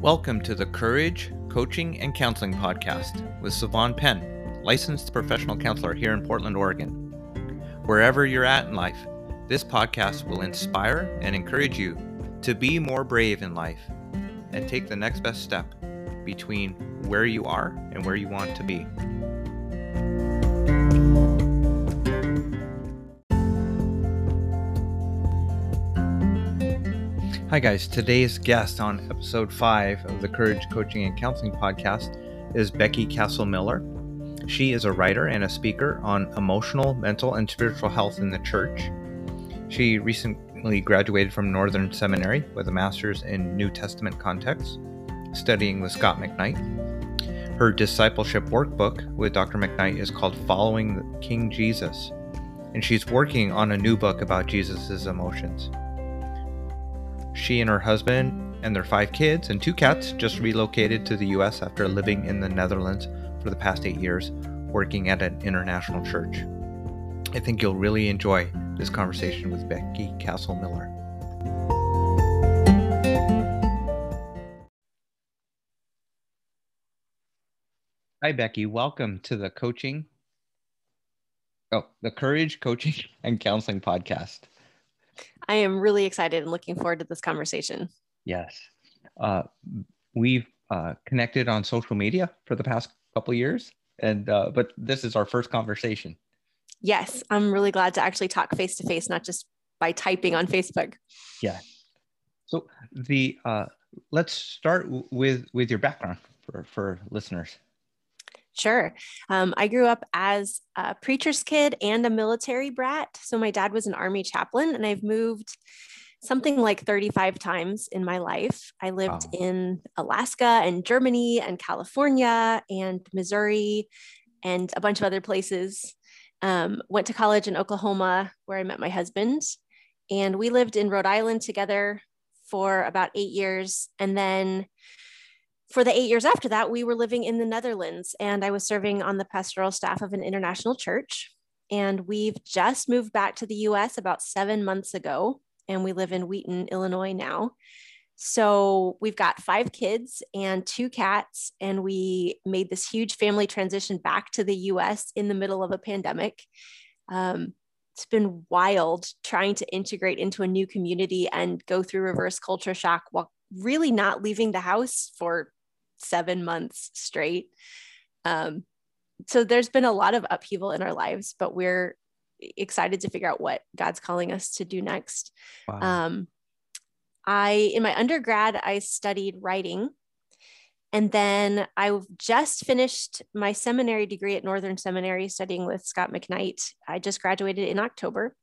Welcome to the Courage Coaching and Counseling Podcast with Sovann Pen, licensed professional counselor here in Portland, Oregon. Wherever you're at in life, this podcast will inspire and encourage you to be more brave in life and take the next best step between where you are and where you want to be. Hi, guys. Today's guest on episode five of the Courage Coaching and Counseling podcast is Becky Castle Miller. She is a writer and a speaker on emotional, mental, and spiritual health in the church. She recently graduated from Northern Seminary with a master's in New Testament context, studying with Scot McKnight. Her discipleship workbook with Dr. McKnight is called Following King Jesus, and she's working on a new book about Jesus' emotions. She and her husband and their five kids and two cats just relocated to the US after living in the Netherlands for the past eight years, working at an international church. I think you'll really enjoy this conversation with Becky Castle Miller. Hi, Becky. Welcome to the coaching. Oh, the Courage Coaching and Counseling Podcast. I am really excited and looking forward to this conversation. Yes. Uh, we've uh, connected on social media for the past couple years, and uh, but this is our first conversation. Yes, I'm really glad to actually talk face to face, not just by typing on Facebook. Yeah. So the uh, let's start with with your background for for listeners. Sure. Um, I grew up as a preacher's kid and a military brat. So my dad was an army chaplain, and I've moved something like 35 times in my life. I lived wow. in Alaska and Germany and California and Missouri and a bunch of other places. Um, went to college in Oklahoma where I met my husband. And we lived in Rhode Island together for about eight years. And then for the eight years after that, we were living in the Netherlands and I was serving on the pastoral staff of an international church. And we've just moved back to the US about seven months ago. And we live in Wheaton, Illinois now. So we've got five kids and two cats. And we made this huge family transition back to the US in the middle of a pandemic. Um, it's been wild trying to integrate into a new community and go through reverse culture shock while really not leaving the house for seven months straight. Um, so there's been a lot of upheaval in our lives, but we're excited to figure out what God's calling us to do next. Wow. Um, I, in my undergrad, I studied writing. And then I just finished my seminary degree at Northern Seminary studying with Scot McKnight. I just graduated in October.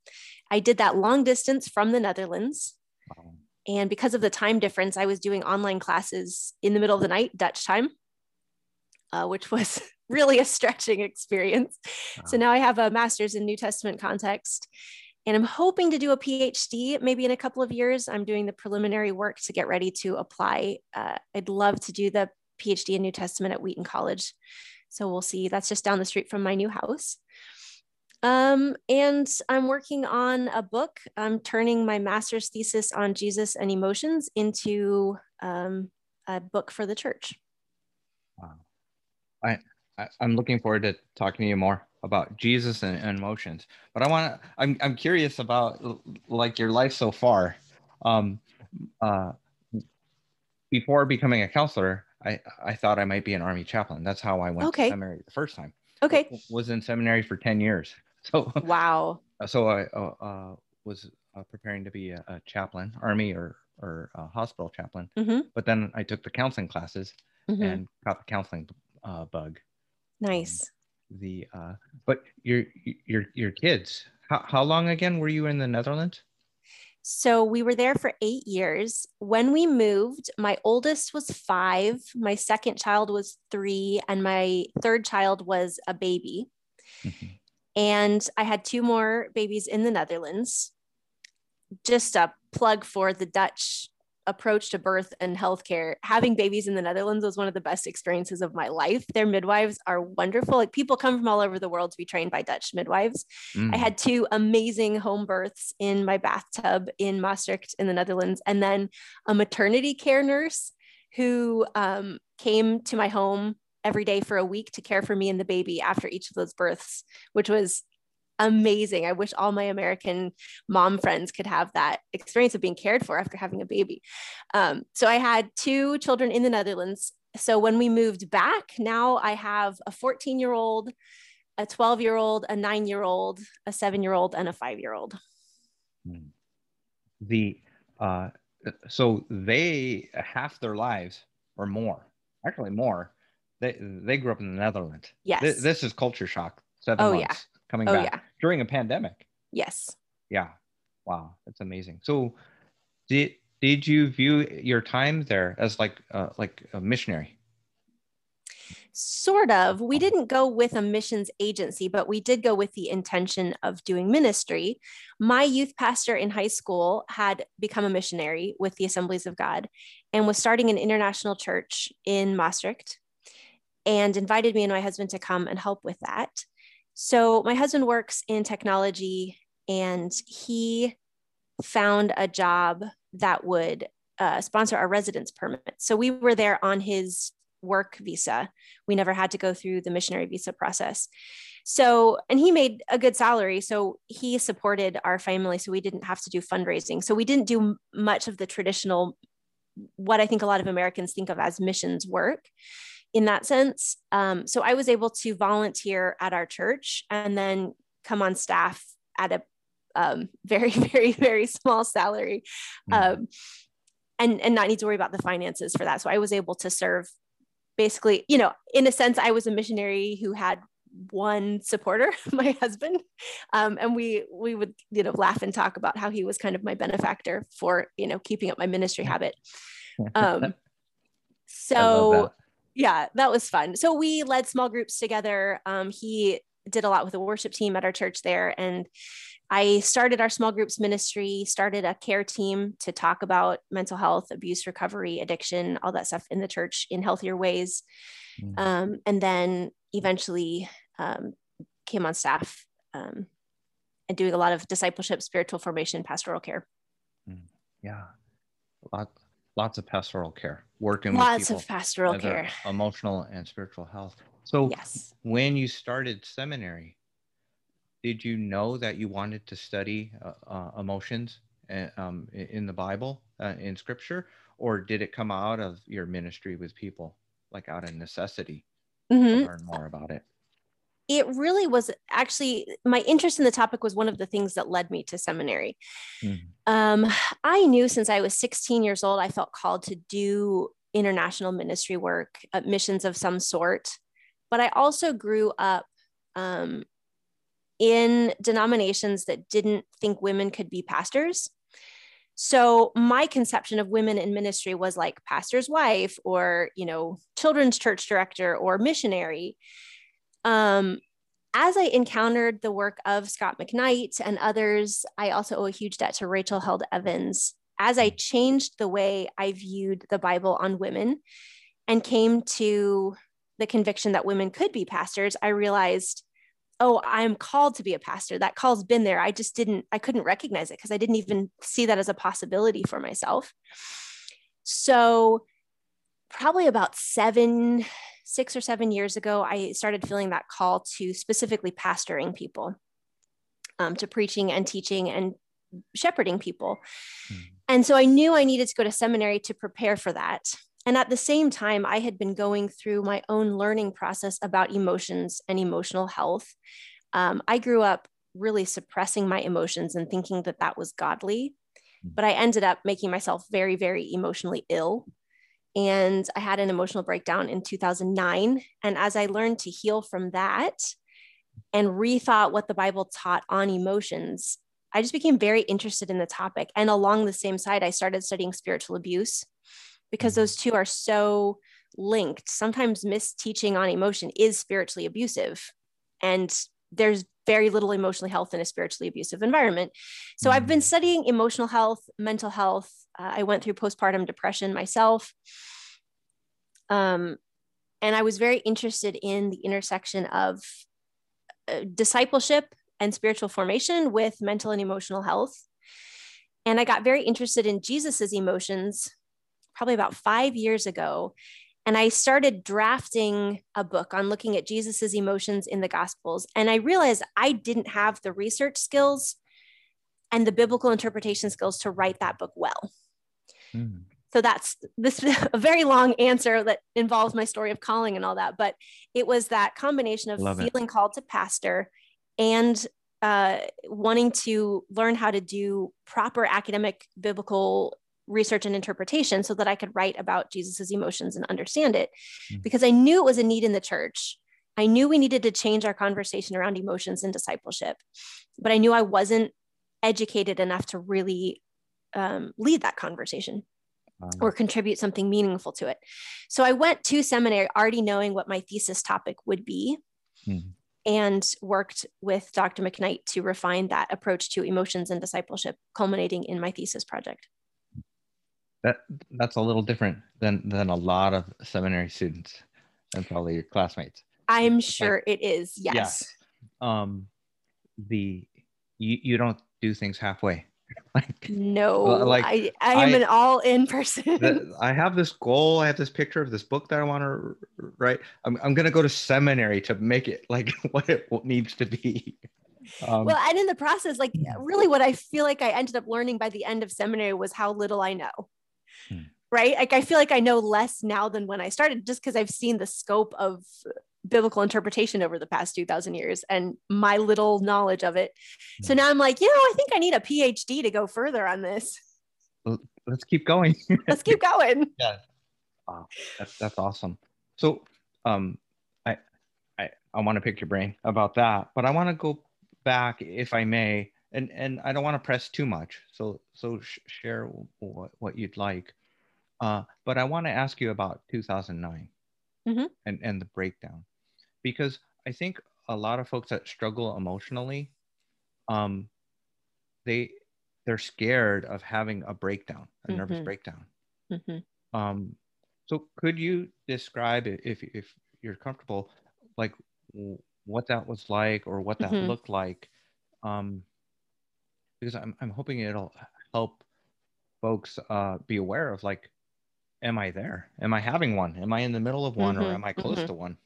I did that long distance from the Netherlands. Wow. And because of the time difference, I was doing online classes in the middle of the night, Dutch time, uh, which was really a stretching experience. Wow. So now I have a master's in New Testament context. And I'm hoping to do a PhD maybe in a couple of years. I'm doing the preliminary work to get ready to apply. Uh, I'd love to do the PhD in New Testament at Wheaton College. So we'll see. That's just down the street from my new house. Um, and I'm working on a book. I'm turning my master's thesis on Jesus and emotions into um, a book for the church. Wow. I, I am looking forward to talking to you more about Jesus and, and emotions. But I want to. I'm I'm curious about like your life so far. Um, uh, before becoming a counselor, I I thought I might be an army chaplain. That's how I went okay. to seminary the first time. Okay. was in seminary for 10 years. So wow. So I uh, uh, was uh, preparing to be a, a, chaplain, army or or hospital chaplain. Mm-hmm. But then I took the counseling classes mm-hmm. and got the counseling uh, bug. Nice. Um, the uh, but your your your kids. How how long again were you in the Netherlands? So we were there for eight years. When we moved, my oldest was five, my second child was three, and my third child was a baby. Mm-hmm. And I had two more babies in the Netherlands. Just a plug for the Dutch approach to birth and healthcare. Having babies in the Netherlands was one of the best experiences of my life. Their midwives are wonderful. Like people come from all over the world to be trained by Dutch midwives. Mm. I had two amazing home births in my bathtub in Maastricht in the Netherlands, and then a maternity care nurse who um, came to my home every day for a week to care for me and the baby after each of those births, which was amazing. I wish all my American mom friends could have that experience of being cared for after having a baby. Um, so I had two children in the Netherlands. So when we moved back, now I have a 14 year old, a 12 year old, a nine year old, a seven year old, and a five year old. Hmm. The uh, so they half their lives or more, actually more. They they grew up in the Netherlands. Yes, this, this is culture shock. Seven oh, months. Yeah coming oh, back yeah. during a pandemic. Yes. Yeah. Wow, that's amazing. So, did did you view your time there as like uh, like a missionary? Sort of. We didn't go with a missions agency, but we did go with the intention of doing ministry. My youth pastor in high school had become a missionary with the Assemblies of God and was starting an international church in Maastricht and invited me and my husband to come and help with that. So my husband works in technology and he found a job that would uh, sponsor our residence permit. So we were there on his work visa. We never had to go through the missionary visa process. So, and he made a good salary. So he supported our family. So we didn't have to do fundraising. So we didn't do much of the traditional, what I think a lot of Americans think of as missions work in that sense. Um, so I was able to volunteer at our church and then come on staff at a um, very, very, very small salary. Mm-hmm. Um, and, and not need to worry about the finances for that. So I was able to serve basically, you know, in a sense, I was a missionary who had one supporter, my husband, um, and we we would you know laugh and talk about how he was kind of my benefactor for you know keeping up my ministry habit. Um, so yeah, that was fun. So we led small groups together. Um, he did a lot with the worship team at our church there. And I started our small groups ministry, started a care team to talk about mental health, abuse recovery, addiction, all that stuff in the church in healthier ways. Mm-hmm. Um, and then eventually um, came on staff um, and doing a lot of discipleship, spiritual formation, pastoral care. Mm, yeah. Lot, lots of pastoral care, working lots of pastoral care, emotional and spiritual health. So, yes, when you started seminary, did you know that you wanted to study uh, uh, emotions uh, um, in the Bible, uh, in Scripture, or did it come out of your ministry with people, like out of necessity, mm-hmm. to learn more about it? It really was actually my interest in the topic was one of the things that led me to seminary. Mm-hmm. Um, I knew since I was 16 years old, I felt called to do international ministry work, uh, missions of some sort. But I also grew up um, in denominations that didn't think women could be pastors. So my conception of women in ministry was like pastor's wife or, you know, children's church director or missionary um, as I encountered the work of Scot McKnight and others, I also owe a huge debt to Rachel Held Evans. As I changed the way I viewed the Bible on women and came to the conviction that women could be pastors, I realized, oh, I'm called to be a pastor. That call's been there. I just didn't, I couldn't recognize it because I didn't even see that as a possibility for myself. So, probably about seven, six or seven years ago, I started feeling that call to specifically pastoring people, um, to preaching and teaching and shepherding people. Mm. And so I knew I needed to go to seminary to prepare for that. And at the same time, I had been going through my own learning process about emotions and emotional health. Um, I grew up really suppressing my emotions and thinking that that was godly. Hmm. But I ended up making myself very, very emotionally ill and I had an emotional breakdown in 2009. And as I learned to heal from that and rethought what the Bible taught on emotions, I just became very interested in the topic. And along the same side, I started studying spiritual abuse because mm-hmm. those two are so linked. Sometimes misteaching on emotion is spiritually abusive. And there's very little emotional health in a spiritually abusive environment. So I've been mm-hmm. studying emotional health, mental health, uh, I went through postpartum depression myself. Um, and I was very interested in the intersection of uh, discipleship and spiritual formation with mental and emotional health. And I got very interested in Jesus's emotions, probably about five years ago. And I started drafting a book on looking at Jesus's emotions in the Gospels. And I realized I didn't have the research skills and the biblical interpretation skills to write that book well. Mm. So that's this a very long answer that involves my story of calling and all that. But it was that combination of Love feeling it. called to pastor and uh, wanting to learn how to do proper academic biblical research and interpretation so that I could write about Jesus's emotions and understand it mm. because I knew it was a need in the church. I knew we needed to change our conversation around emotions and discipleship, but I knew I wasn't educated enough to really um, lead that conversation um, or contribute something meaningful to it. So I went to seminary already knowing what my thesis topic would be. Mm and worked with Dr. McKnight to refine that approach to emotions and discipleship, culminating in my thesis project. That that's a little different than than a lot of seminary students and probably your classmates. I'm sure it is. Yes. yes. Um, the you you don't do things halfway. like no like i i am I, an all-in person. I have this goal i have this picture of this book that i want to write. I'm, I'm gonna go to seminary to make it like what it needs to be. Um, well and in the process like really what i feel like i ended up learning by the end of seminary was how little i know. Hmm. right? Like i feel like i know less now than when i started just because i've seen the scope of biblical interpretation over the past 2000 years and my little knowledge of it. So hmm. now I'm like, you know, I think I need a PhD to go further on this. Let's keep going. Let's keep going. yeah. Wow. That's, that's awesome. So, um, I, I, I want to pick your brain about that, but I want to go back if I may, and, and I don't want to press too much. So, so sh- share what, what you'd like. Uh, but I want to ask you about 2009 mm-hmm. and, and the breakdown because I think a lot of folks that struggle emotionally, um, they they're scared of having a breakdown, a mm-hmm. nervous breakdown. Mm-hmm. Um, so could you describe if if you're comfortable, like what that was like or what that mm-hmm. looked like? Um, because I'm I'm hoping it'll help folks uh, be aware of like, am I there? Am I having one? Am I in the middle of one, or mm-hmm. am I close mm-hmm. to one?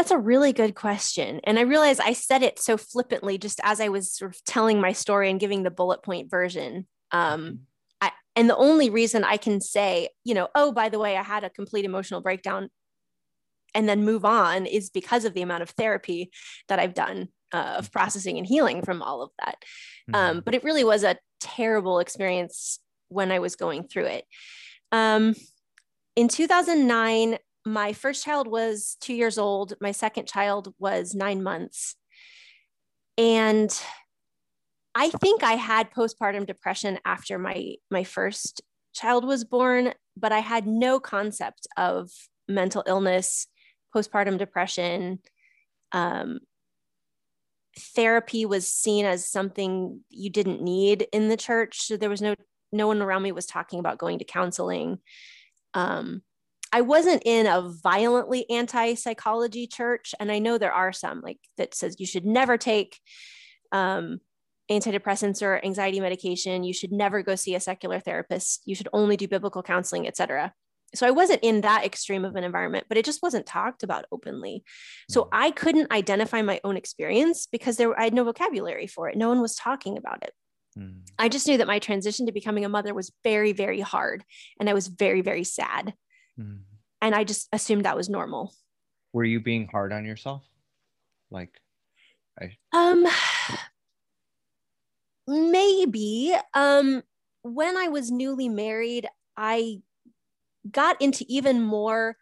Mm-hmm. That's a really good question. And I realize I said it so flippantly just as I was sort of telling my story and giving the bullet point version. Um, mm-hmm. I, and the only reason I can say, you know, oh, by the way, I had a complete emotional breakdown and then move on is because of the amount of therapy that I've done uh, of processing and healing from all of that. Um, mm-hmm. Um, but it really was a terrible experience when I was going through it. Um, in 2009, my first child was two years old. My second child was nine months. And I think I had postpartum depression after my, my first child was born, but I had no concept of mental illness, postpartum depression. Um, therapy was seen as something you didn't need in the church. So there was no, no one around me was talking about going to counseling. Um, I wasn't in a violently anti psychology church. And I know there are some like that says you should never take um, antidepressants or anxiety medication. You should never go see a secular therapist. You should only do biblical counseling, etc. So I wasn't in that extreme of an environment, but it just wasn't talked about openly. So mm. I couldn't identify my own experience because there I had no vocabulary for it. No one was talking about it. Mm. I just knew that my transition to becoming a mother was very, very hard. And I was very, very sad. Mm. And I just assumed that was normal. Were you being hard on yourself? Like, I. Um, maybe. Um, when I was newly married, I got into even more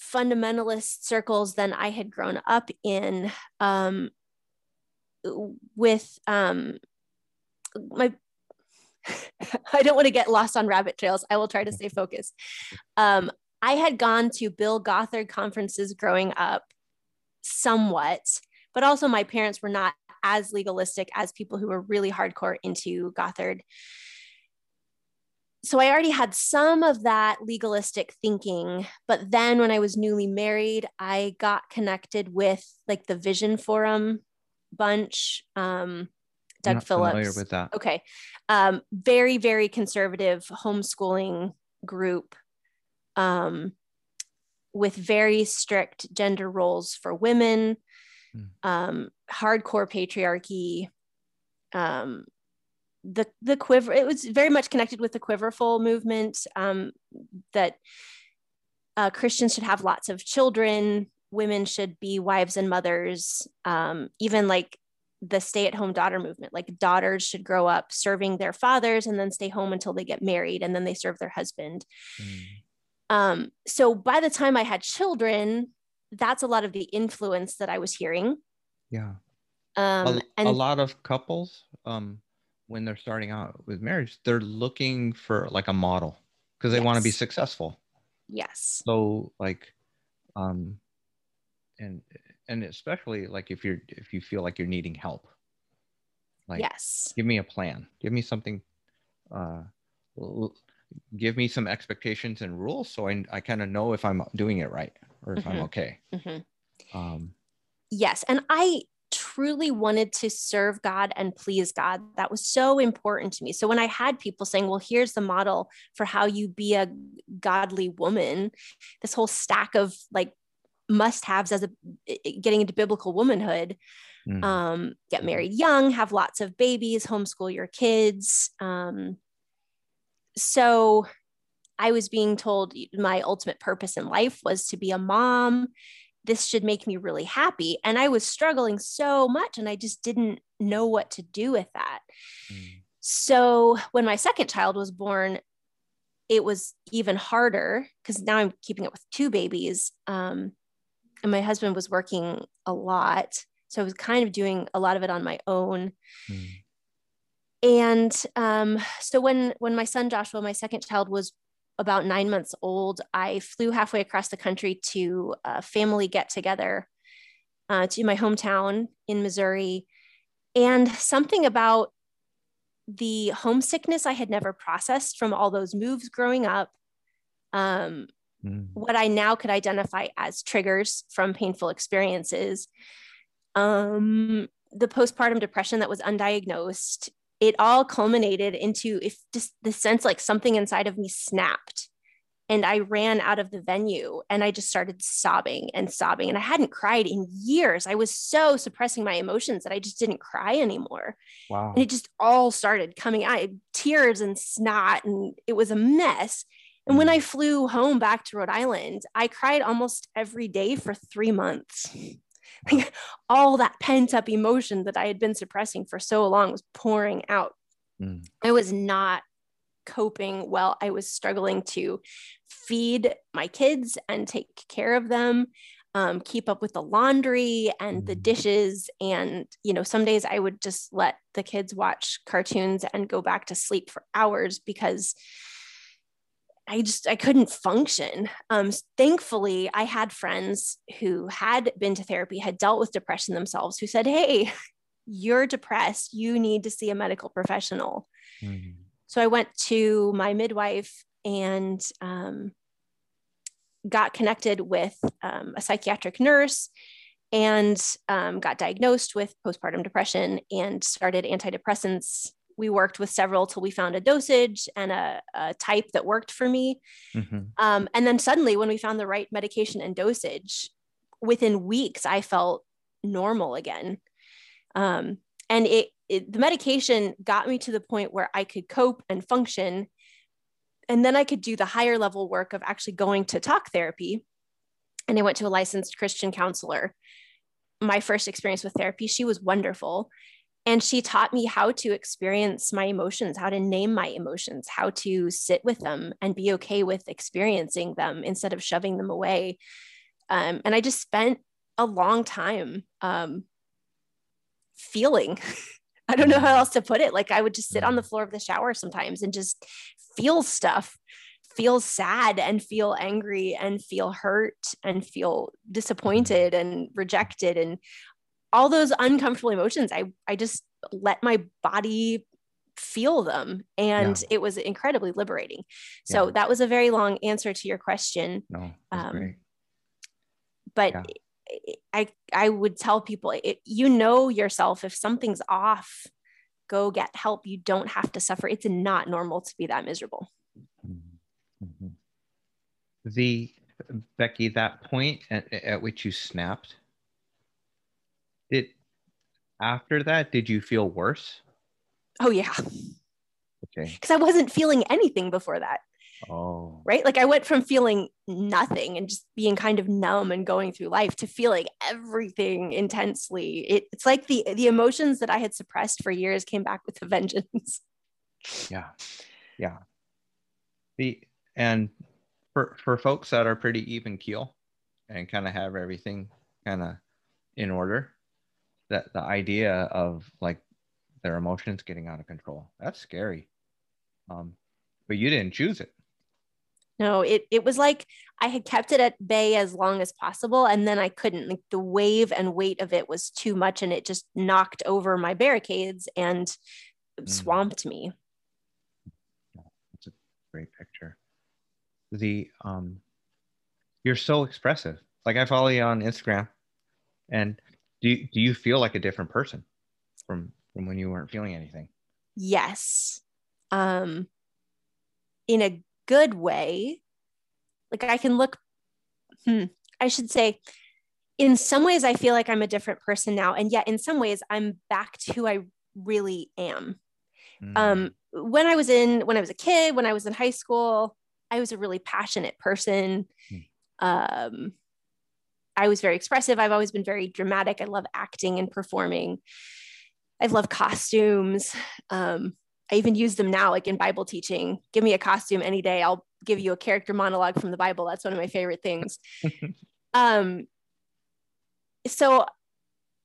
fundamentalist circles than I had grown up in. Um, with um, my I don't want to get lost on rabbit trails. I will try to stay focused. Um, I had gone to Bill Gothard conferences growing up somewhat, but also my parents were not as legalistic as people who were really hardcore into Gothard. So I already had some of that legalistic thinking, but then when I was newly married, I got connected with like the Vision Forum bunch. Um, Doug Phillips. With that? Okay. Um, very, very conservative homeschooling group um, with very strict gender roles for women, Hmm. um, hardcore patriarchy. Um, the the quiver it was very much connected with the quiverful movement um, that uh, Christians should have lots of children, women should be wives and mothers, um, even like the stay at home daughter movement. Like daughters should grow up serving their fathers and then stay home until they get married and then they serve their husband. Mm. Um, so by the time I had children, that's a lot of the influence that I was hearing. Yeah. Um, a, and a lot of couples, um, when they're starting out with marriage, they're looking for like a model because they want to be successful. yes, So like, um, and and especially like if you're if you feel like you're needing help, like yes, give me a plan, give me something, uh, l- give me some expectations and rules so I I kind of know if I'm doing it right or if I'm Mhm. okay. Mhm. Um, yes. And I truly wanted to serve God and please God. That was so important to me. So when I had people saying, well, here's the model for how you be a godly woman, this whole stack of like must haves as a getting into biblical womanhood, mm, um, get married young, have lots of babies, homeschool your kids. Um, so I was being told my ultimate purpose in life was to be a mom. This should make me really happy. And I was struggling so much and I just didn't know what to do with that. mm, So when my second child was born, it was even harder because now I'm keeping up with two babies. Um, and my husband was working a lot. So I was kind of doing a lot of it on my own. mm, And um, so when when my son Joshua, my second child, was about nine months old, I flew halfway across the country to a family get together uh, to my hometown in Missouri. And something about the homesickness I had never processed from all those moves growing up, um, mm, what I now could identify as triggers from painful experiences, um, the postpartum depression that was undiagnosed, it all culminated into if just the sense like something inside of me snapped and I ran out of the venue and I just started sobbing and sobbing. And I hadn't cried in years. I was so suppressing my emotions that I just didn't cry anymore. wow. And it just all started coming out tears and snot, and it was a mess. And when I flew home back to Rhode Island, I cried almost every day for three months. Like all that pent up emotion that I had been suppressing for so long was pouring out. Mm, I was not coping well. I was struggling to feed my kids and take care of them, um, keep up with the laundry and the Mhm. dishes. And, you know, some days I would just let the kids watch cartoons and go back to sleep for hours because I just I couldn't function. Um, thankfully, I had friends who had been to therapy, had dealt with depression themselves, who said, "Hey, you're depressed. You need to see a medical professional." mm, So I went to my midwife and um, got connected with um, a psychiatric nurse and um, got diagnosed with postpartum depression and started antidepressants. We worked with several till we found a dosage and a, a type that worked for me. mhm, Um, and then suddenly, when we found the right medication and dosage, within weeks, I felt normal again. Um, and it, it, the medication got me to the point where I could cope and function. And then I could do the higher level work of actually going to talk therapy. And I went to a licensed Christian counselor. My first experience with therapy, she was wonderful. And she taught me how to experience my emotions, how to name my emotions, how to sit with them and be okay with experiencing them instead of shoving them away. Um, and I just spent a long time um, feeling. I don't know how else to put it. Like I would just sit on the floor of the shower sometimes and just feel stuff, feel sad and feel angry and feel hurt and feel disappointed and rejected and all those uncomfortable emotions. I I just let my body feel them and it was incredibly liberating. So Yeah. that was a very long answer to your question no, Um, but Yeah. I I would tell people it, you know yourself if something's off go get help. You don't have to suffer. It's not normal to be that miserable. Mm-hmm. The Becky, that point at, at which you snapped, after that, did you feel worse? Oh, yeah. Okay. Because I wasn't feeling anything before that. Oh. Right. Like I went from feeling nothing and just being kind of numb and going through life to feeling everything intensely. It, it's like the the emotions that I had suppressed for years came back with a vengeance. Yeah. Yeah. The and for for folks that are pretty even keel and kind of have everything kind of in order, that the idea of like their emotions getting out of control, that's scary. Um, but you didn't choose it. No, it it was like I had kept it at bay as long as possible, and then I couldn't. Like the wave and weight of it was too much, and it just knocked over my barricades and mm. swamped me. That's a great picture. The um, you're so expressive. Like I follow you on Instagram, and do you, do you feel like a different person from from when you weren't feeling anything? Yes. Um, in a good way. Like I can look, hmm, I should say, in some ways, I feel like I'm a different person now. And yet, in some ways, I'm back to who I really am. Mm. Um, when I was in, when I was a kid, when I was in high school, I was a really passionate person. Mm. Um, I was very expressive. I've always been very dramatic. I love acting and performing. I love costumes. Um, I even use them now, like in Bible teaching. Give me a costume any day. I'll give you a character monologue from the Bible. That's one of my favorite things. um, so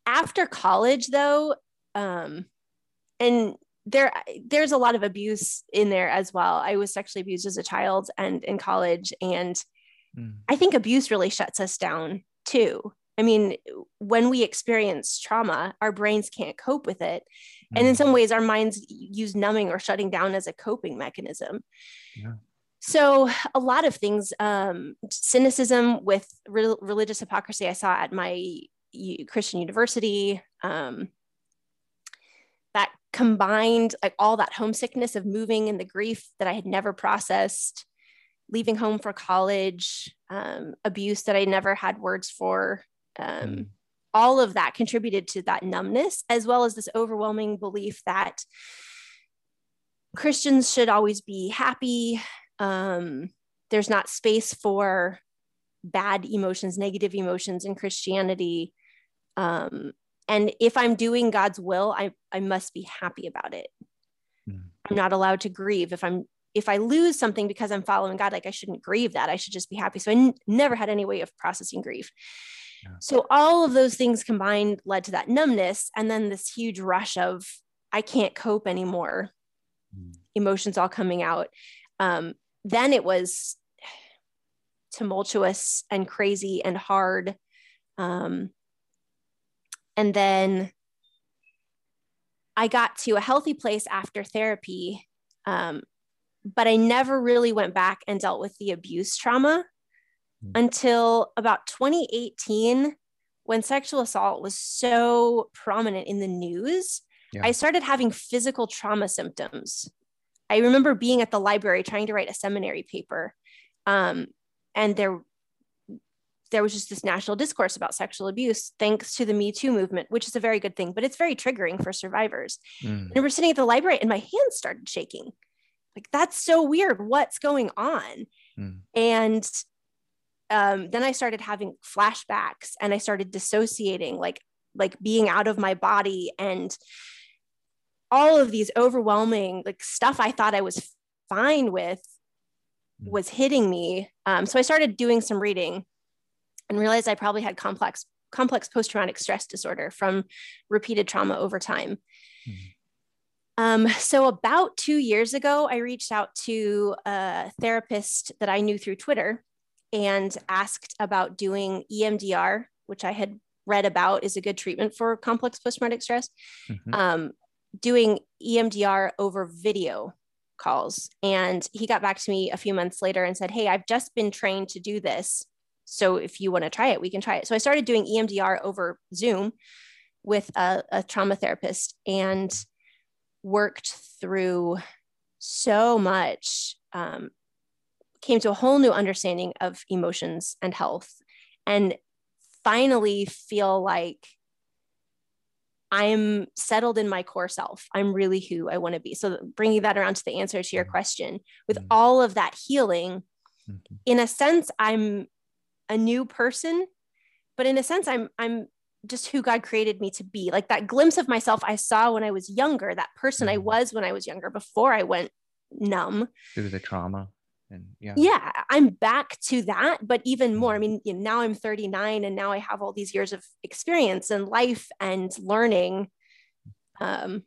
after college, though, um, and there there's a lot of abuse in there as well. I was sexually abused as a child and in college, and mm. I think abuse really shuts us down too. I mean, when we experience trauma, our brains can't cope with it. And in mm. some ways, our minds use numbing or shutting down as a coping mechanism. Yeah. So, a lot of things, um, cynicism with re- religious hypocrisy, I saw at my Christian university. Um, that combined, like all that homesickness of moving and the grief that I had never processed, leaving home for college, um, abuse that I never had words for, um, mm. all of that contributed to that numbness as well as this overwhelming belief that christians should always be happy um, there's not space for bad emotions negative emotions in christianity um, and if i'm doing god's will i, I must be happy about it mm. i'm not allowed to grieve if i'm if I lose something because I'm following God, like I shouldn't grieve that. I should just be happy. So I n- never had any way of processing grief. So all of those things combined led to that numbness and then this huge rush of I can't cope anymore. Mm. Emotions all coming out. Um, then it was tumultuous and crazy and hard. Um, and then I got to a healthy place after therapy, um, but I never really went back and dealt with the abuse trauma mm. until about 2018 when sexual assault was so prominent in the news. Yeah. I started having physical trauma symptoms. I remember being at the library trying to write a seminary paper. Um, and there, there was just this national discourse about sexual abuse thanks to the Me Too movement, which is a very good thing, but it's very triggering for survivors. Mm. And we're sitting at the library and my hands started shaking. Like, that's so weird. What's going on? Mm. And um, then I started having flashbacks and I started dissociating, like like being out of my body and all of these overwhelming like stuff I thought I was fine with hmm. was hitting me. Um, so I started doing some reading and realized I probably had complex complex post traumatic stress disorder from repeated trauma over time. Mm-hmm. Um, so about two years ago, I reached out to a therapist that I knew through Twitter and asked about doing EMDR, which I had read about is a good treatment for complex post traumatic stress, mm-hmm. um, doing EMDR over video calls. And he got back to me a few months later and said, Hey, I've just been trained to do this. So if you want to try it, we can try it. So I started doing EMDR over Zoom with a, a trauma therapist. And worked through so much, um, came to a whole new understanding of emotions and health, and finally feel like I'm settled in my core self. I'm really who I want to be. So, bringing that around to the answer to your mm-hmm. question, with mm-hmm. all of that healing, mm-hmm. in a sense, I'm a new person, but in a sense, I'm I'm just who God created me to be. Like that glimpse of myself I saw when I was younger, that person mm-hmm. I was when I was younger, before I went numb through the trauma and yeah yeah i'm back to that but even more i mm-hmm. mean you know, now i'm 39 and now i have all these years of experience and life and learning um,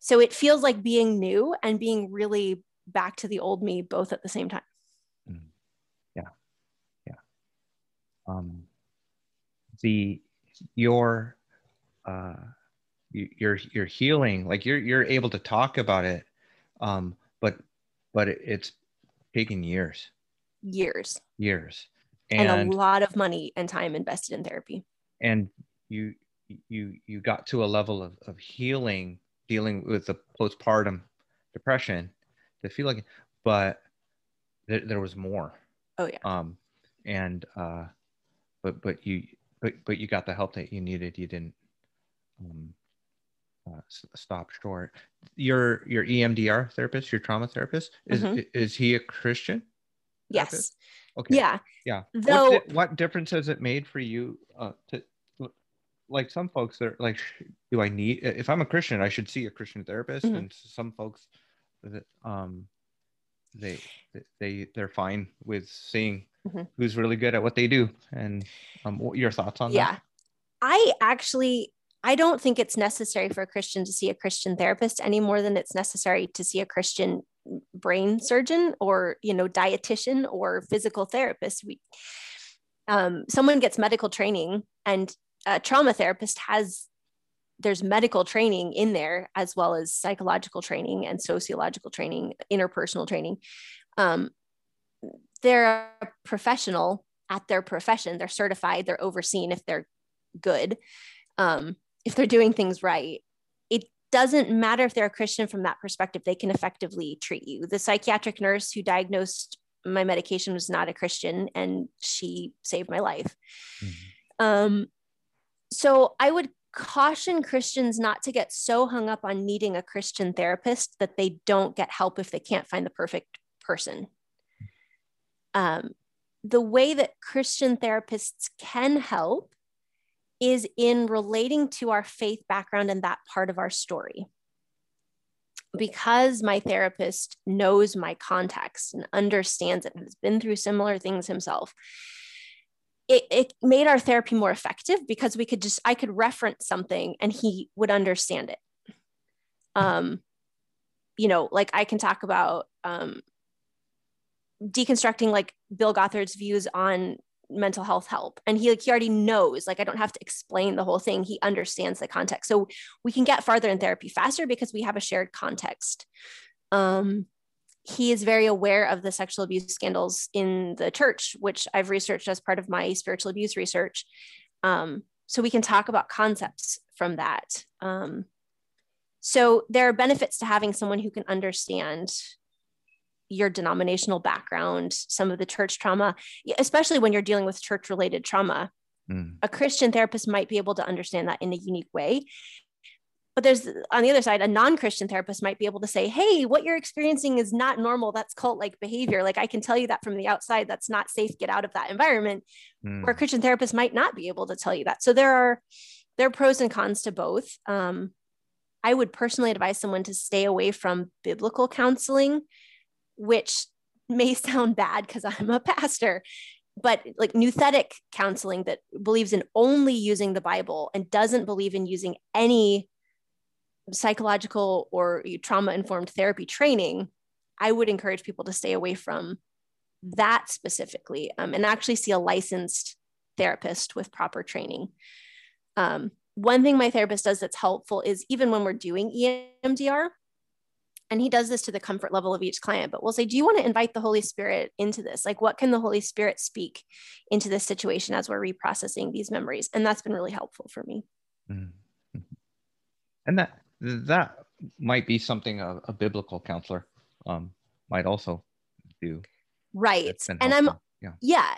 so it feels like being new and being really back to the old me both at the same time mm. yeah yeah um the your uh your your healing like you're you're able to talk about it um but but it's taken years. Years. Years. And, and a lot of money and time invested in therapy. And you you you got to a level of, of healing dealing with the postpartum depression to feel like but there, there was more oh yeah um and uh but but you but but you got the help that you needed you didn't um uh, stop short. Your your EMDR therapist, your trauma therapist, is mm-hmm. is he a Christian? Yes. Therapist? Okay. Yeah. Yeah. Though, what, di- what difference has it made for you? Uh, to like some folks, are like, do I need? If I'm a Christian, I should see a Christian therapist, mm-hmm. and some folks, that um, they they they're fine with seeing mm-hmm. who's really good at what they do. And um, what your thoughts on yeah. that? Yeah. I actually I don't think it's necessary for a Christian to see a Christian therapist any more than it's necessary to see a Christian brain surgeon or you know dietitian or physical therapist. We, um, someone gets medical training, and a trauma therapist has there's medical training in there as well as psychological training and sociological training, interpersonal training. Um, they're a professional at their profession. They're certified. They're overseen if they're good. Um, if they're doing things right, it doesn't matter if they're a Christian from that perspective, they can effectively treat you. The psychiatric nurse who diagnosed my medication was not a Christian and she saved my life. Mm-hmm. Um, so I would caution Christians not to get so hung up on needing a Christian therapist that they don't get help if they can't find the perfect person. Um, the way that Christian therapists can help is in relating to our faith background and that part of our story. Because my therapist knows my context and understands it and has been through similar things himself, it, it made our therapy more effective because we could just, I could reference something and he would understand it. Um, you know, like I can talk about um, deconstructing like Bill Gothard's views on mental health help. And he like he already knows like i don't have to explain the whole thing. He understands the context. So we can get farther in therapy faster because we have a shared context. Um he is very aware of the sexual abuse scandals in the church which i've researched as part of my spiritual abuse research. Um so we can talk about concepts from that. Um so there are benefits to having someone who can understand your denominational background, some of the church trauma, especially when you're dealing with church related trauma. Mm. A Christian therapist might be able to understand that in a unique way. But there's on the other side, a non Christian therapist might be able to say, Hey, what you're experiencing is not normal. That's cult like behavior. Like I can tell you that from the outside, that's not safe. Get out of that environment. Mm. Where a Christian therapist might not be able to tell you that. So there are there are pros and cons to both. Um, I would personally advise someone to stay away from biblical counseling which may sound bad because I'm a pastor, but like nouthetic counseling that believes in only using the Bible and doesn't believe in using any psychological or trauma informed therapy training, I would encourage people to stay away from that specifically um, and actually see a licensed therapist with proper training. Um, one thing my therapist does that's helpful is even when we're doing EMDR, and he does this to the comfort level of each client but we'll say do you want to invite the holy spirit into this like what can the holy spirit speak into this situation as we're reprocessing these memories and that's been really helpful for me mm-hmm. and that that might be something a, a biblical counselor um, might also do. Right. And I'm yeah. yeah,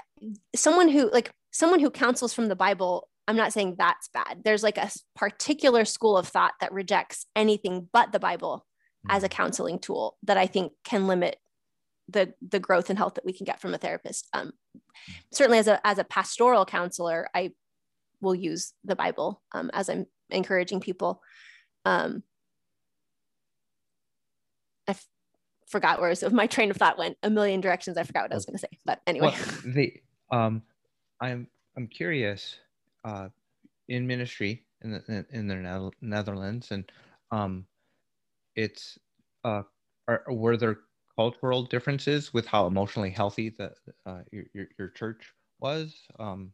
someone who like someone who counsels from the Bible. I'm not saying that's bad. There's like a particular school of thought that rejects anything but the Bible mm-hmm. As a counseling tool that I think can limit the the growth and health that we can get from a therapist. Um, certainly, as a as a pastoral counselor, I will use the Bible um, as I'm encouraging people. Um, I f- forgot where so my train of thought went a million directions. I forgot what I was going to say, but anyway. Well, the um, I'm I'm curious. Uh, in ministry in the in the Netherlands, and um, it's uh, are, were there cultural differences with how emotionally healthy the uh, your, your, your church was um,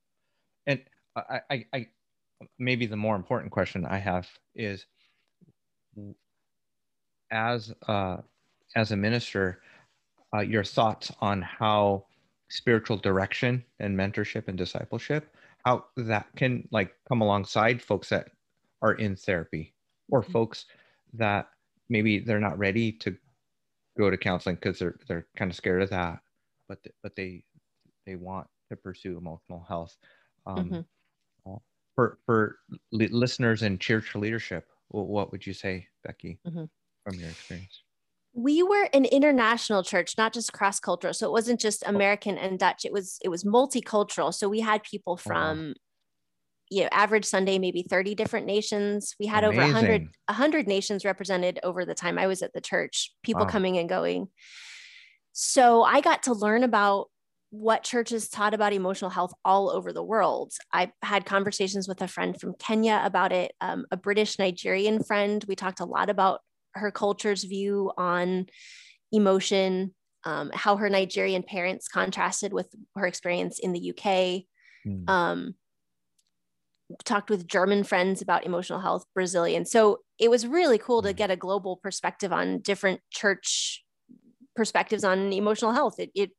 and I, I, I maybe the more important question i have is as uh, as a minister uh, your thoughts on how spiritual direction and mentorship and discipleship how that can like come alongside folks that are in therapy or mm-hmm. folks that maybe they're not ready to go to counseling because they're they're kind of scared of that, but but they they want to pursue emotional health. Um, mm-hmm. for for li- listeners in church leadership, what would you say, Becky, mm-hmm. from your experience? we were an international church not just cross cultural so it wasn't just oh. american and dutch it was it was multicultural so we had people from you know, average Sunday, maybe 30 different nations. We had Amazing. over 100, 100 nations represented over the time I was at the church, people wow. coming and going. So I got to learn about what churches taught about emotional health all over the world. I had conversations with a friend from Kenya about it, um, a British Nigerian friend. We talked a lot about her culture's view on emotion, um, how her Nigerian parents contrasted with her experience in the UK. Mm. Um, talked with German friends about emotional health, Brazilian. So it was really cool to mm. get a global perspective on different church perspectives on emotional health. It, it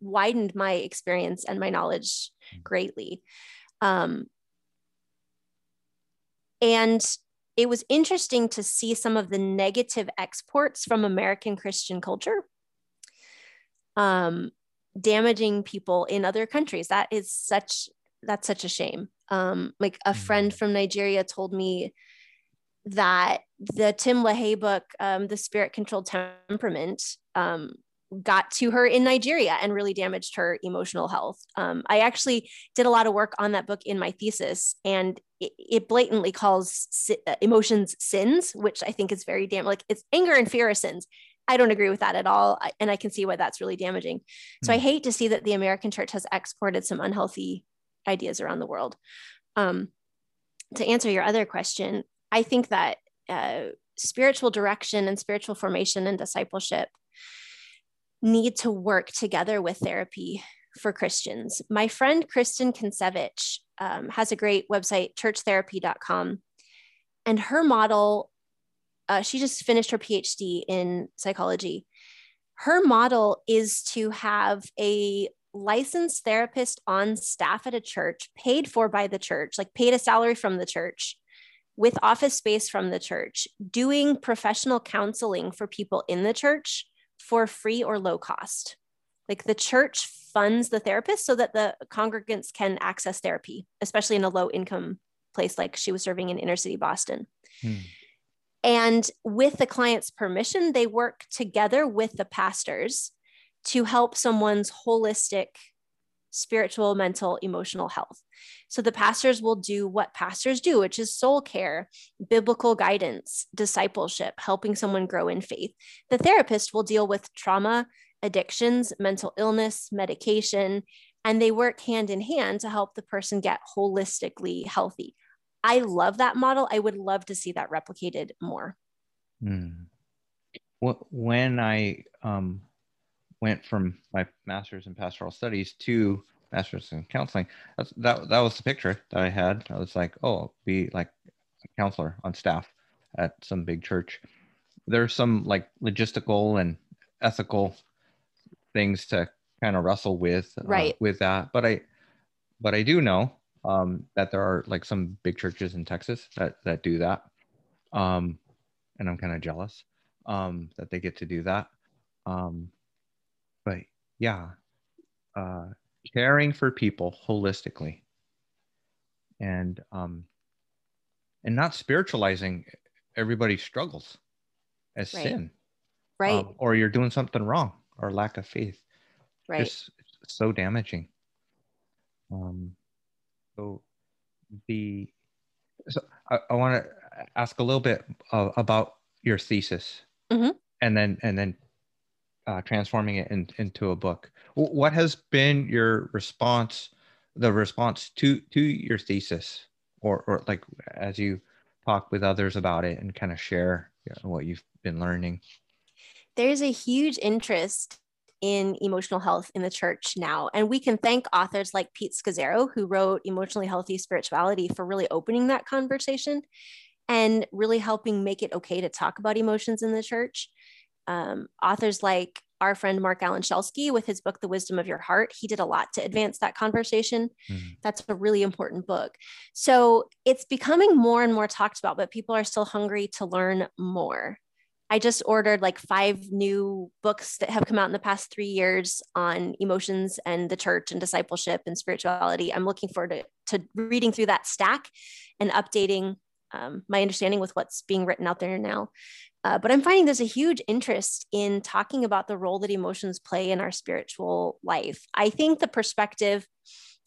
widened my experience and my knowledge mm. greatly. Um, and it was interesting to see some of the negative exports from American Christian culture. Um, damaging people in other countries. That is such that's such a shame. Um, like a friend mm-hmm. from Nigeria told me that the Tim LaHaye book, um, The Spirit Controlled Temperament, um, got to her in Nigeria and really damaged her emotional health. Um, I actually did a lot of work on that book in my thesis, and it, it blatantly calls si- uh, emotions sins, which I think is very damn like it's anger and fear are sins. I don't agree with that at all, and I can see why that's really damaging. So mm. I hate to see that the American church has exported some unhealthy ideas around the world. Um, to answer your other question, I think that uh, spiritual direction and spiritual formation and discipleship need to work together with therapy for Christians. My friend Kristen Kansiewicz um, has a great website, churchtherapy.com. And her model, uh, she just finished her PhD in psychology. Her model is to have a licensed therapist on staff at a church, paid for by the church, like paid a salary from the church, with office space from the church, doing professional counseling for people in the church for free or low cost. Like the church funds the therapist so that the congregants can access therapy, especially in a low income place like she was serving in inner city Boston. Hmm. And with the client's permission, they work together with the pastors to help someone's holistic spiritual, mental, emotional health. So the pastors will do what pastors do, which is soul care, biblical guidance, discipleship, helping someone grow in faith. The therapist will deal with trauma, addictions, mental illness, medication, and they work hand in hand to help the person get holistically healthy. I love that model. I would love to see that replicated more. Hmm. When I um, went from my master's in pastoral studies to master's in counseling. That's, that that was the picture that I had. I was like, oh, I'll be like a counselor on staff at some big church. There's some like logistical and ethical things to kind of wrestle with uh, with that, but I but I do know um, that there are like some big churches in Texas that that do that. Um, and I'm kind of jealous um, that they get to do that. Um, but yeah, uh, caring for people holistically, and um, and not spiritualizing everybody's struggles as Right. sin, Right. um, or you're doing something wrong, or lack of faith. right. Just so damaging. Um, so the so I, I want to ask a little bit uh, about your thesis, Mhm. and then and then uh, transforming it in, into a book. What has been your response, the response to to your thesis, or or like as you talk with others about it and kind of share you know, what you've been learning? there's a huge interest in emotional health in the church now. And we can thank authors like Pete Scazzero, who wrote Emotionally Healthy Spirituality, for really opening that conversation and really helping make it okay to talk about emotions in the church. Um, authors like our friend Marc Alan Schelske with his book, The Wisdom of Your Heart, he did a lot to advance that conversation. Mhm. That's a really important book. So it's becoming more and more talked about, but people are still hungry to learn more. I just ordered like five new books that have come out in the past three years on emotions and the church and discipleship and spirituality. I'm looking forward to, to reading through that stack and updating um, my understanding with what's being written out there now. Uh, but I'm finding there's a huge interest in talking about the role that emotions play in our spiritual life. I think the perspective,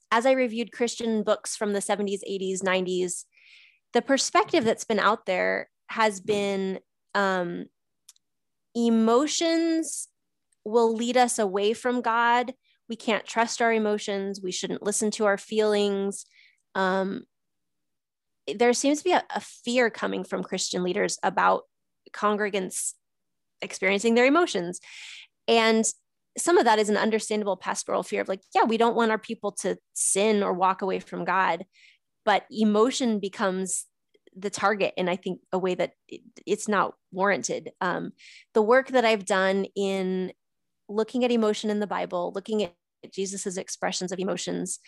as I reviewed Christian books from the 70s, 80s, 90s, the perspective that's been out there has been um, emotions will lead us away from God. We can't trust our emotions. We shouldn't listen to our feelings. Um, there seems to be a, a fear coming from Christian leaders about congregants experiencing their emotions. And some of that is an understandable pastoral fear of like, yeah, we don't want our people to sin or walk away from God. But emotion becomes the target in I think a way that it, it's not warranted. Um, the work that I've done in looking at emotion in the Bible, looking at Jesus's expressions of emotions,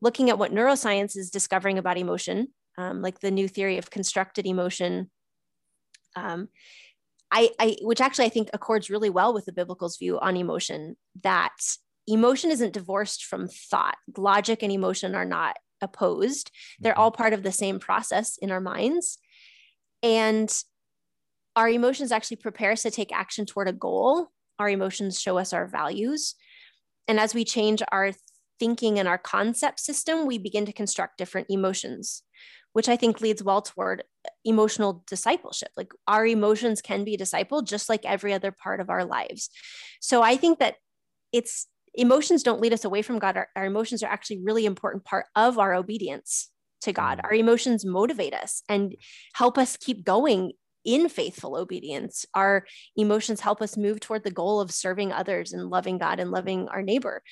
looking at what neuroscience is discovering about emotion, um, like the new theory of constructed emotion, um, I, I, which actually I think accords really well with the biblical's view on emotion that emotion isn't divorced from thought. Logic and emotion are not opposed. They're all part of the same process in our minds. And our emotions actually prepare us to take action toward a goal. Our emotions show us our values. And as we change our thinking and our concept system, we begin to construct different emotions, which I think leads well toward emotional discipleship. Like our emotions can be discipled just like every other part of our lives. So I think that it's emotions don't lead us away from God. Our, our emotions are actually really important part of our obedience to God. Mm-hmm. Our emotions motivate us and help us keep going in faithful obedience. Our emotions help us move toward the goal of serving others and loving God and loving our neighbor.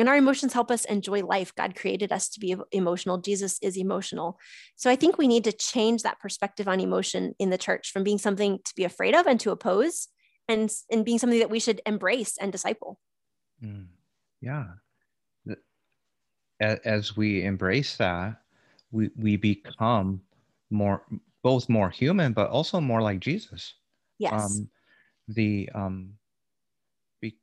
And our emotions help us enjoy life. God created us to be emotional. Jesus is emotional. So I think we need to change that perspective on emotion in the church from being something to be afraid of and to oppose and, and being something that we should embrace and disciple. Mm, yeah. As, as we embrace that, we, we become more, both more human, but also more like Jesus. Yes. Um, the, um, be,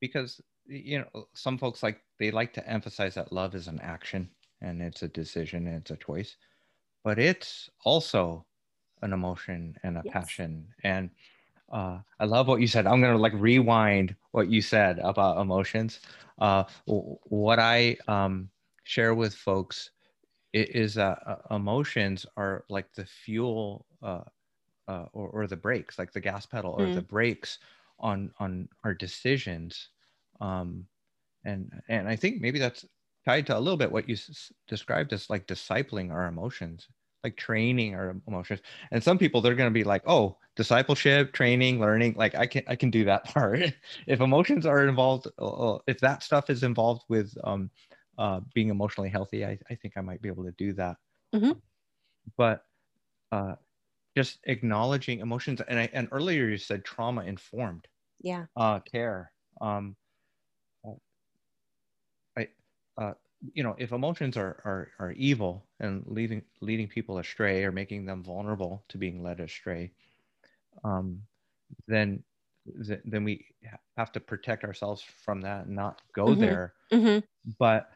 because, you know, some folks like, they like to emphasize that love is an action and it's a decision and it's a choice, but it's also an emotion and a Yes. passion. And uh, I love what you said. I'm gonna like rewind what you said about emotions. Uh, what I um, share with folks is that uh, emotions are like the fuel uh, uh, or, or the brakes, like the gas pedal or Mm. the brakes on on our decisions. Um, and and I think maybe that's tied to a little bit what you s- described as like discipling our emotions like training our emotions and some people they're going to be like oh discipleship training learning like i can i can do that part if emotions are involved uh, if that stuff is involved with um uh being emotionally healthy i, I think i might be able to do that Mhm. but uh just acknowledging emotions and i and earlier you said trauma informed yeah. uh care um uh, i uh you know if emotions are are are evil and leading leading people astray or making them vulnerable to being led astray um, then then we have to protect ourselves from that and not go Mhm. there. Mhm. But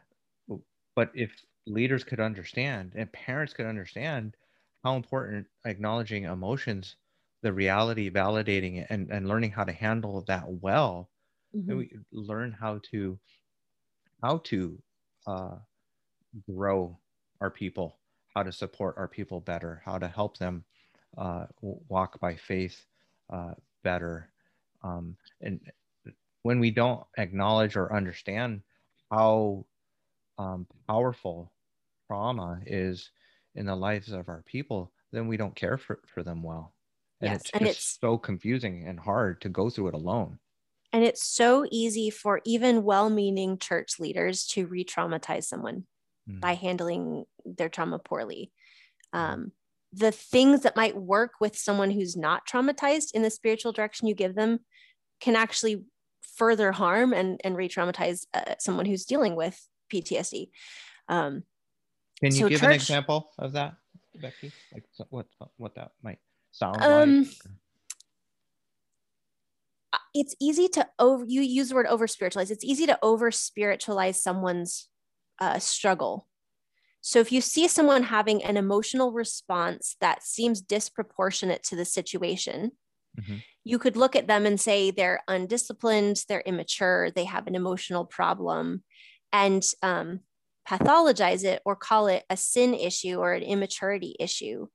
but if leaders could understand and parents could understand how important acknowledging emotions, the reality, validating it, and, and learning how to handle that well, then Mhm. we learn how to how to uh, grow our people, how to support our people better, how to help them uh, walk by faith uh, better. Um, and when we don't acknowledge or understand how um, powerful trauma is in the lives of our people, then we don't care for, for them well. And Yes, it's and just it's- so confusing and hard to go through it alone. And it's so easy for even well meaning church leaders to re traumatize someone Mm. by handling their trauma poorly. Um, the things that might work with someone who's not traumatized in the spiritual direction you give them can actually further harm and, and re traumatize uh, someone who's dealing with PTSD. Um, Can you So give an example of that, Becky? Like what what that might sound Um, like? It's easy to over you use the word over spiritualize it's easy to over spiritualize someone's uh, struggle. So if you see someone having an emotional response that seems disproportionate to the situation Mhm. you could look at them and say they're undisciplined they're immature they have an emotional problem and um, pathologize it or call it a sin issue or an immaturity issue.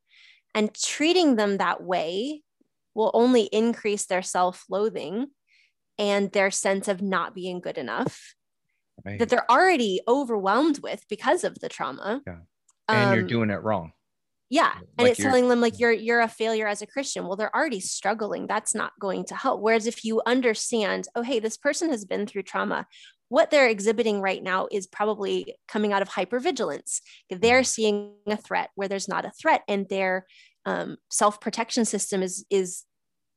And treating them that way will only increase their self-loathing and their sense of not being good enough Right. that they're already overwhelmed with because of the trauma. Yeah. and you're Um, doing it wrong. yeah, and like it's telling them like you're you're a failure as a Christian. Well, they're already struggling. That's not going to help. Whereas if you understand, oh hey, this person has been through trauma. What they're exhibiting right now is probably coming out of hypervigilance. They're Mhm. seeing a threat where there's not a threat, and their um, self-protection system is is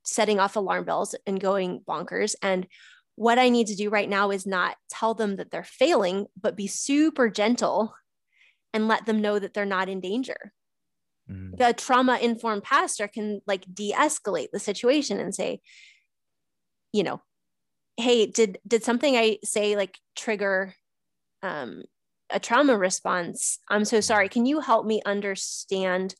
setting off alarm bells and going bonkers. And what I need to do right now is not tell them that they're failing, but be super gentle and let them know that they're not in danger Mhm. the trauma informed pastor can like de-escalate the situation and say you know hey did did something i say like trigger um a trauma response i'm so sorry can you help me understand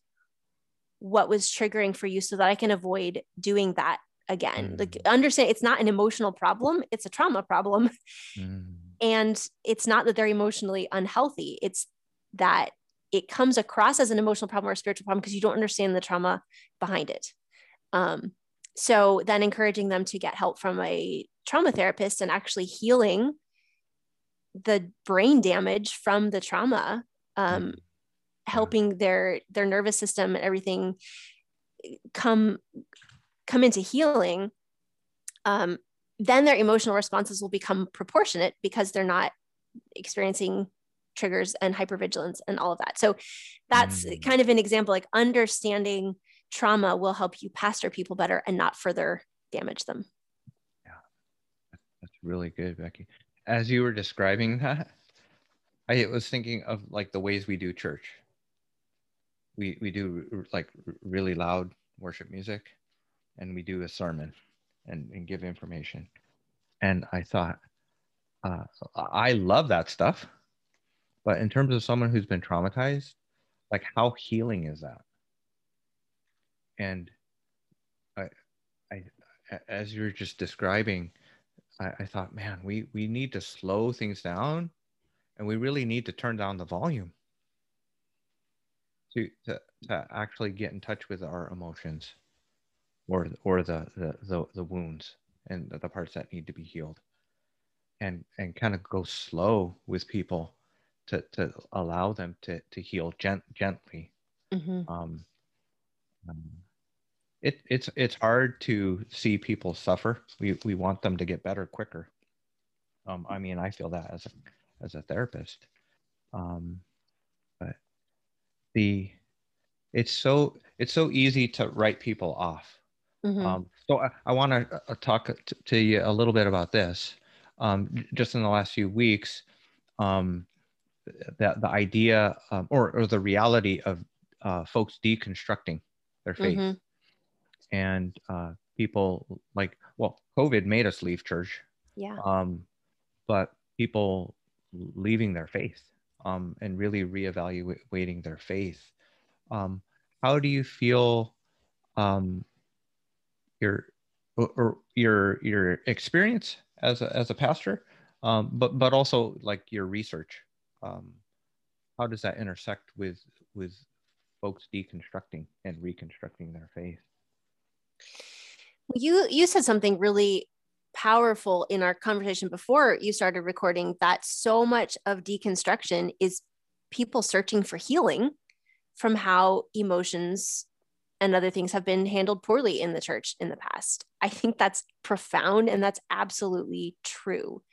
what was triggering for you so that i can avoid doing that again like Mm. understand it's not an emotional problem it's a trauma problem Mhm. and it's not that they're emotionally unhealthy it's that it comes across as an emotional problem or a spiritual problem because you don't understand the trauma behind it um, so then encouraging them to get help from a trauma therapist and actually healing the brain damage from the trauma um, Mhm. Helping their their nervous system and everything come come into healing um, then their emotional responses will become proportionate because they're not experiencing triggers and hypervigilance and all of that so that's Mm. kind of an example like understanding trauma will help you pastor people better and not further damage them Yeah. That's really good, Becky. As you were describing that, I was thinking of like the ways we do church. We we do like really loud worship music, and we do a sermon, and, and give information. And I thought, uh, I love that stuff, but in terms of someone who's been traumatized, like how healing is that? And I, I, as you're just describing, I, I thought, man, we we need to slow things down, and we really need to turn down the volume to to, to actually get in touch with our emotions, or or the the the, the wounds and the, parts that need to be healed, and and kind of go slow with people to to allow them to to heal gent- gently. Mhm. Um, um, it, it's it's hard to see people suffer. We we want them to get better quicker. Um, I mean, I feel that as a as a therapist. Um, the it's so it's so easy to write people off. Mhm. Um, so I, I want to uh, talk t- to you a little bit about this. Um, just in the last few weeks, um, that the idea um, or or the reality of uh, folks deconstructing their faith Mhm. and uh, people like well covid made us leave church yeah um, but people leaving their faith um, and really reevaluating their faith. Um, how do you feel um, your or your your experience as a, as a pastor um, but but also like your research? Um, how does that intersect with with folks deconstructing and reconstructing their faith? You you said something really powerful in our conversation before you started recording that so much of deconstruction is people searching for healing from how emotions and other things have been handled poorly in the church in the past. I think that's profound and that's absolutely true.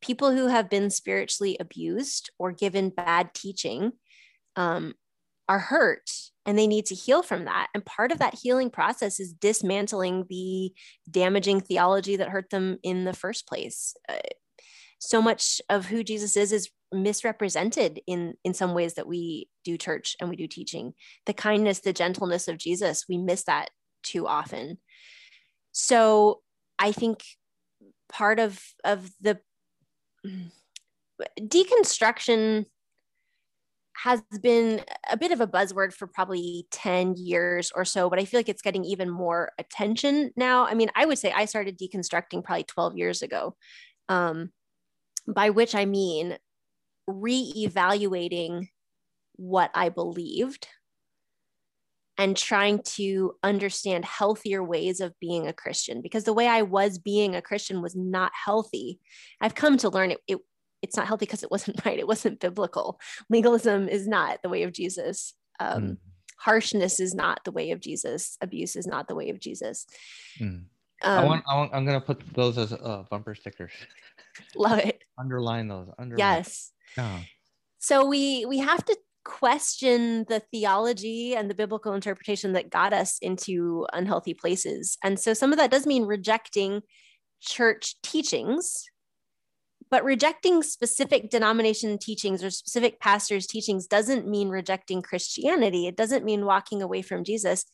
People who have been spiritually abused or given bad teaching um, are hurt and they need to heal from that. And part of that healing process is dismantling the damaging theology that hurt them in the first place. Uh, so much of who Jesus is is misrepresented in in some ways that we do church and we do teaching. The kindness, the gentleness of Jesus, we miss that too often. So I think part of of the deconstruction has been a bit of a buzzword for probably 10 years or so, but I feel like it's getting even more attention now. I mean, I would say I started deconstructing probably 12 years ago, um, by which I mean re-evaluating what I believed and trying to understand healthier ways of being a Christian because the way I was being a Christian was not healthy. I've come to learn it, it it's not healthy because it wasn't right. It wasn't biblical. Legalism is not the way of Jesus. Um, mm. Harshness is not the way of Jesus. Abuse is not the way of Jesus. Mm. Um, I want, I want, I'm going to put those as uh, bumper stickers. Love it. Underline those. Underline. Yes. Yeah. So we we have to question the theology and the biblical interpretation that got us into unhealthy places. And so some of that does mean rejecting church teachings but rejecting specific denomination teachings or specific pastors' teachings doesn't mean rejecting Christianity. It doesn't mean walking away from Jesus.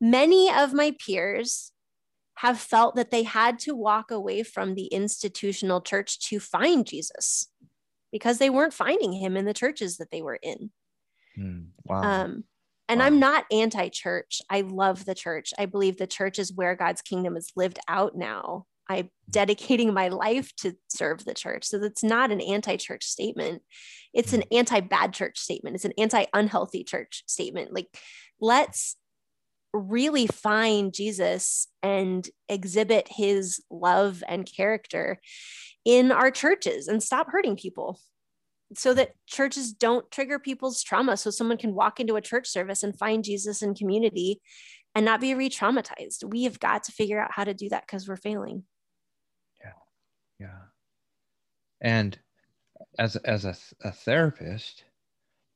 Many of my peers have felt that they had to walk away from the institutional church to find Jesus because they weren't finding him in the churches that they were in. Mm, wow. Um, and wow. I'm not anti church. I love the church. I believe the church is where God's kingdom is lived out now. I'm dedicating my life to serve the church. So that's not an anti church statement. It's an anti bad church statement. It's an anti unhealthy church statement. Like, let's really find Jesus and exhibit his love and character in our churches and stop hurting people so that churches don't trigger people's trauma so someone can walk into a church service and find Jesus in community and not be re-traumatized. We have got to figure out how to do that because we're failing. Yeah. And as as a, a therapist,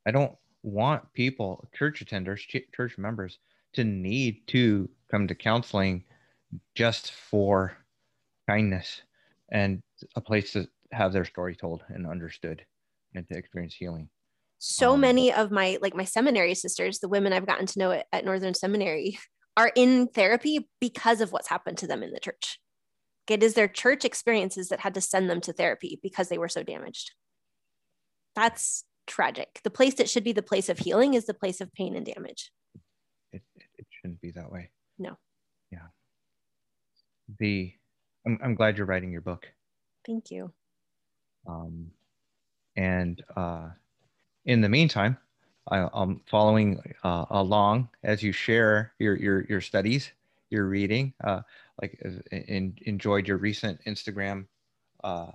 I don't want people, church attenders, church members, to need to come to counseling just for kindness and a place to have their story told and understood and to experience healing. So um, many of my like my seminary sisters, the women I've gotten to know at, at Northern Seminary, are in therapy because of what's happened to them in the church. It is their church experiences that had to send them to therapy because they were so damaged. That's tragic. The place that should be the place of healing is the place of pain and damage. It, it shouldn't be that way. No. Yeah. The I'm, I'm glad you're writing your book. Thank you. Um, and uh, in the meantime, I, am following uh, along as you share your your your studies, your reading. Uh, like in, enjoyed your recent Instagram uh,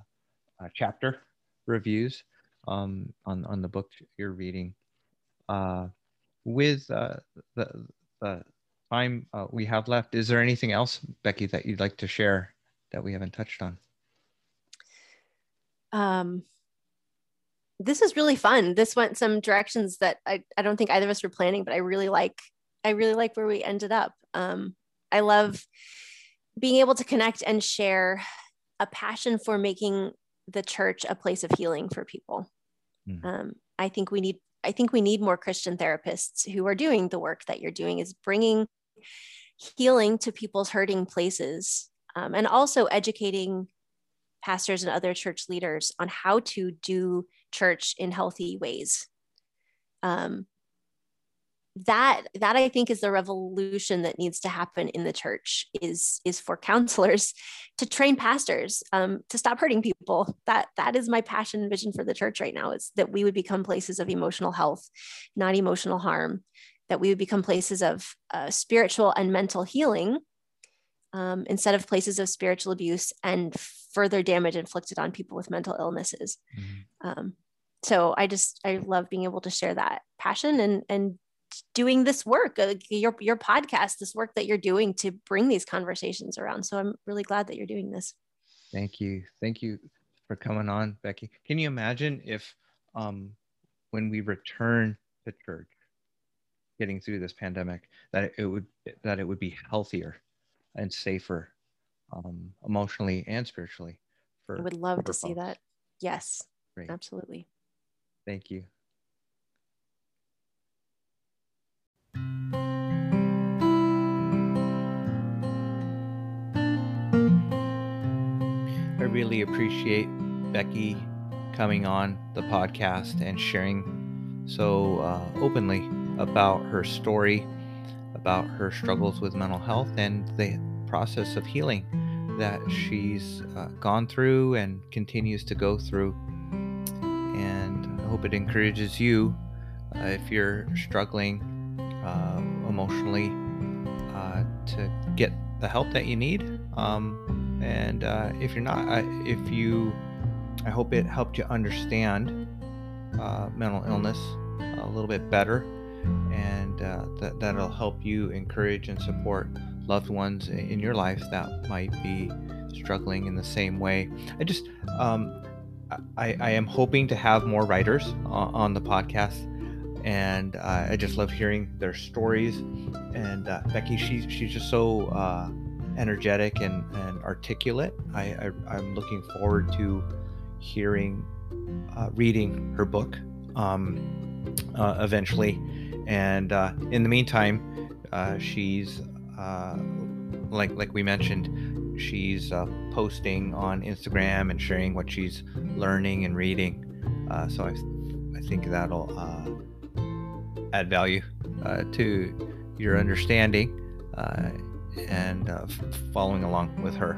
uh, chapter reviews um, on on the book you're reading. Uh, with uh, the the time uh, we have left, is there anything else, Becky, that you'd like to share that we haven't touched on? Um, this is really fun. This went some directions that I, I don't think either of us were planning, but I really like I really like where we ended up. Um, I love being able to connect and share a passion for making the church a place of healing for people. Mm. Um, I think we need I think we need more Christian therapists who are doing the work that you're doing is bringing healing to people's hurting places um, and also educating pastors and other church leaders on how to do church in healthy ways. Um, that that I think is the revolution that needs to happen in the church is is for counselors to train pastors um, to stop hurting people. That that is my passion and vision for the church right now is that we would become places of emotional health, not emotional harm. That we would become places of uh, spiritual and mental healing um, instead of places of spiritual abuse and further damage inflicted on people with mental illnesses. Mm-hmm. Um, so I just I love being able to share that passion and and doing this work, uh, your your podcast, this work that you're doing to bring these conversations around. So I'm really glad that you're doing this. Thank you, thank you for coming on, Becky. Can you imagine if um, when we return to church, getting through this pandemic, that it would that it would be healthier and safer um, emotionally and spiritually. For, I would love to folks. see that. Yes, Great. absolutely. Thank you. Really appreciate Becky coming on the podcast and sharing so uh, openly about her story about her struggles with mental health and the process of healing that she's uh, gone through and continues to go through. And I hope it encourages you uh, if you're struggling uh, emotionally uh, to get the help that you need. Um, and uh, if you're not, if you, I hope it helped you understand uh, mental illness a little bit better and uh, that, that'll help you encourage and support loved ones in your life that might be struggling in the same way. I just, um, I, I am hoping to have more writers on, on the podcast, and uh, I just love hearing their stories. And uh, Becky, she's she's just so uh, energetic and, and articulate. I, I am looking forward to hearing, uh, reading her book um, uh, eventually and uh, in the meantime, uh, she's uh, like like we mentioned, she's uh, posting on Instagram and sharing what she's learning and reading. So I, I think that'll add value to your understanding and uh, following along with her.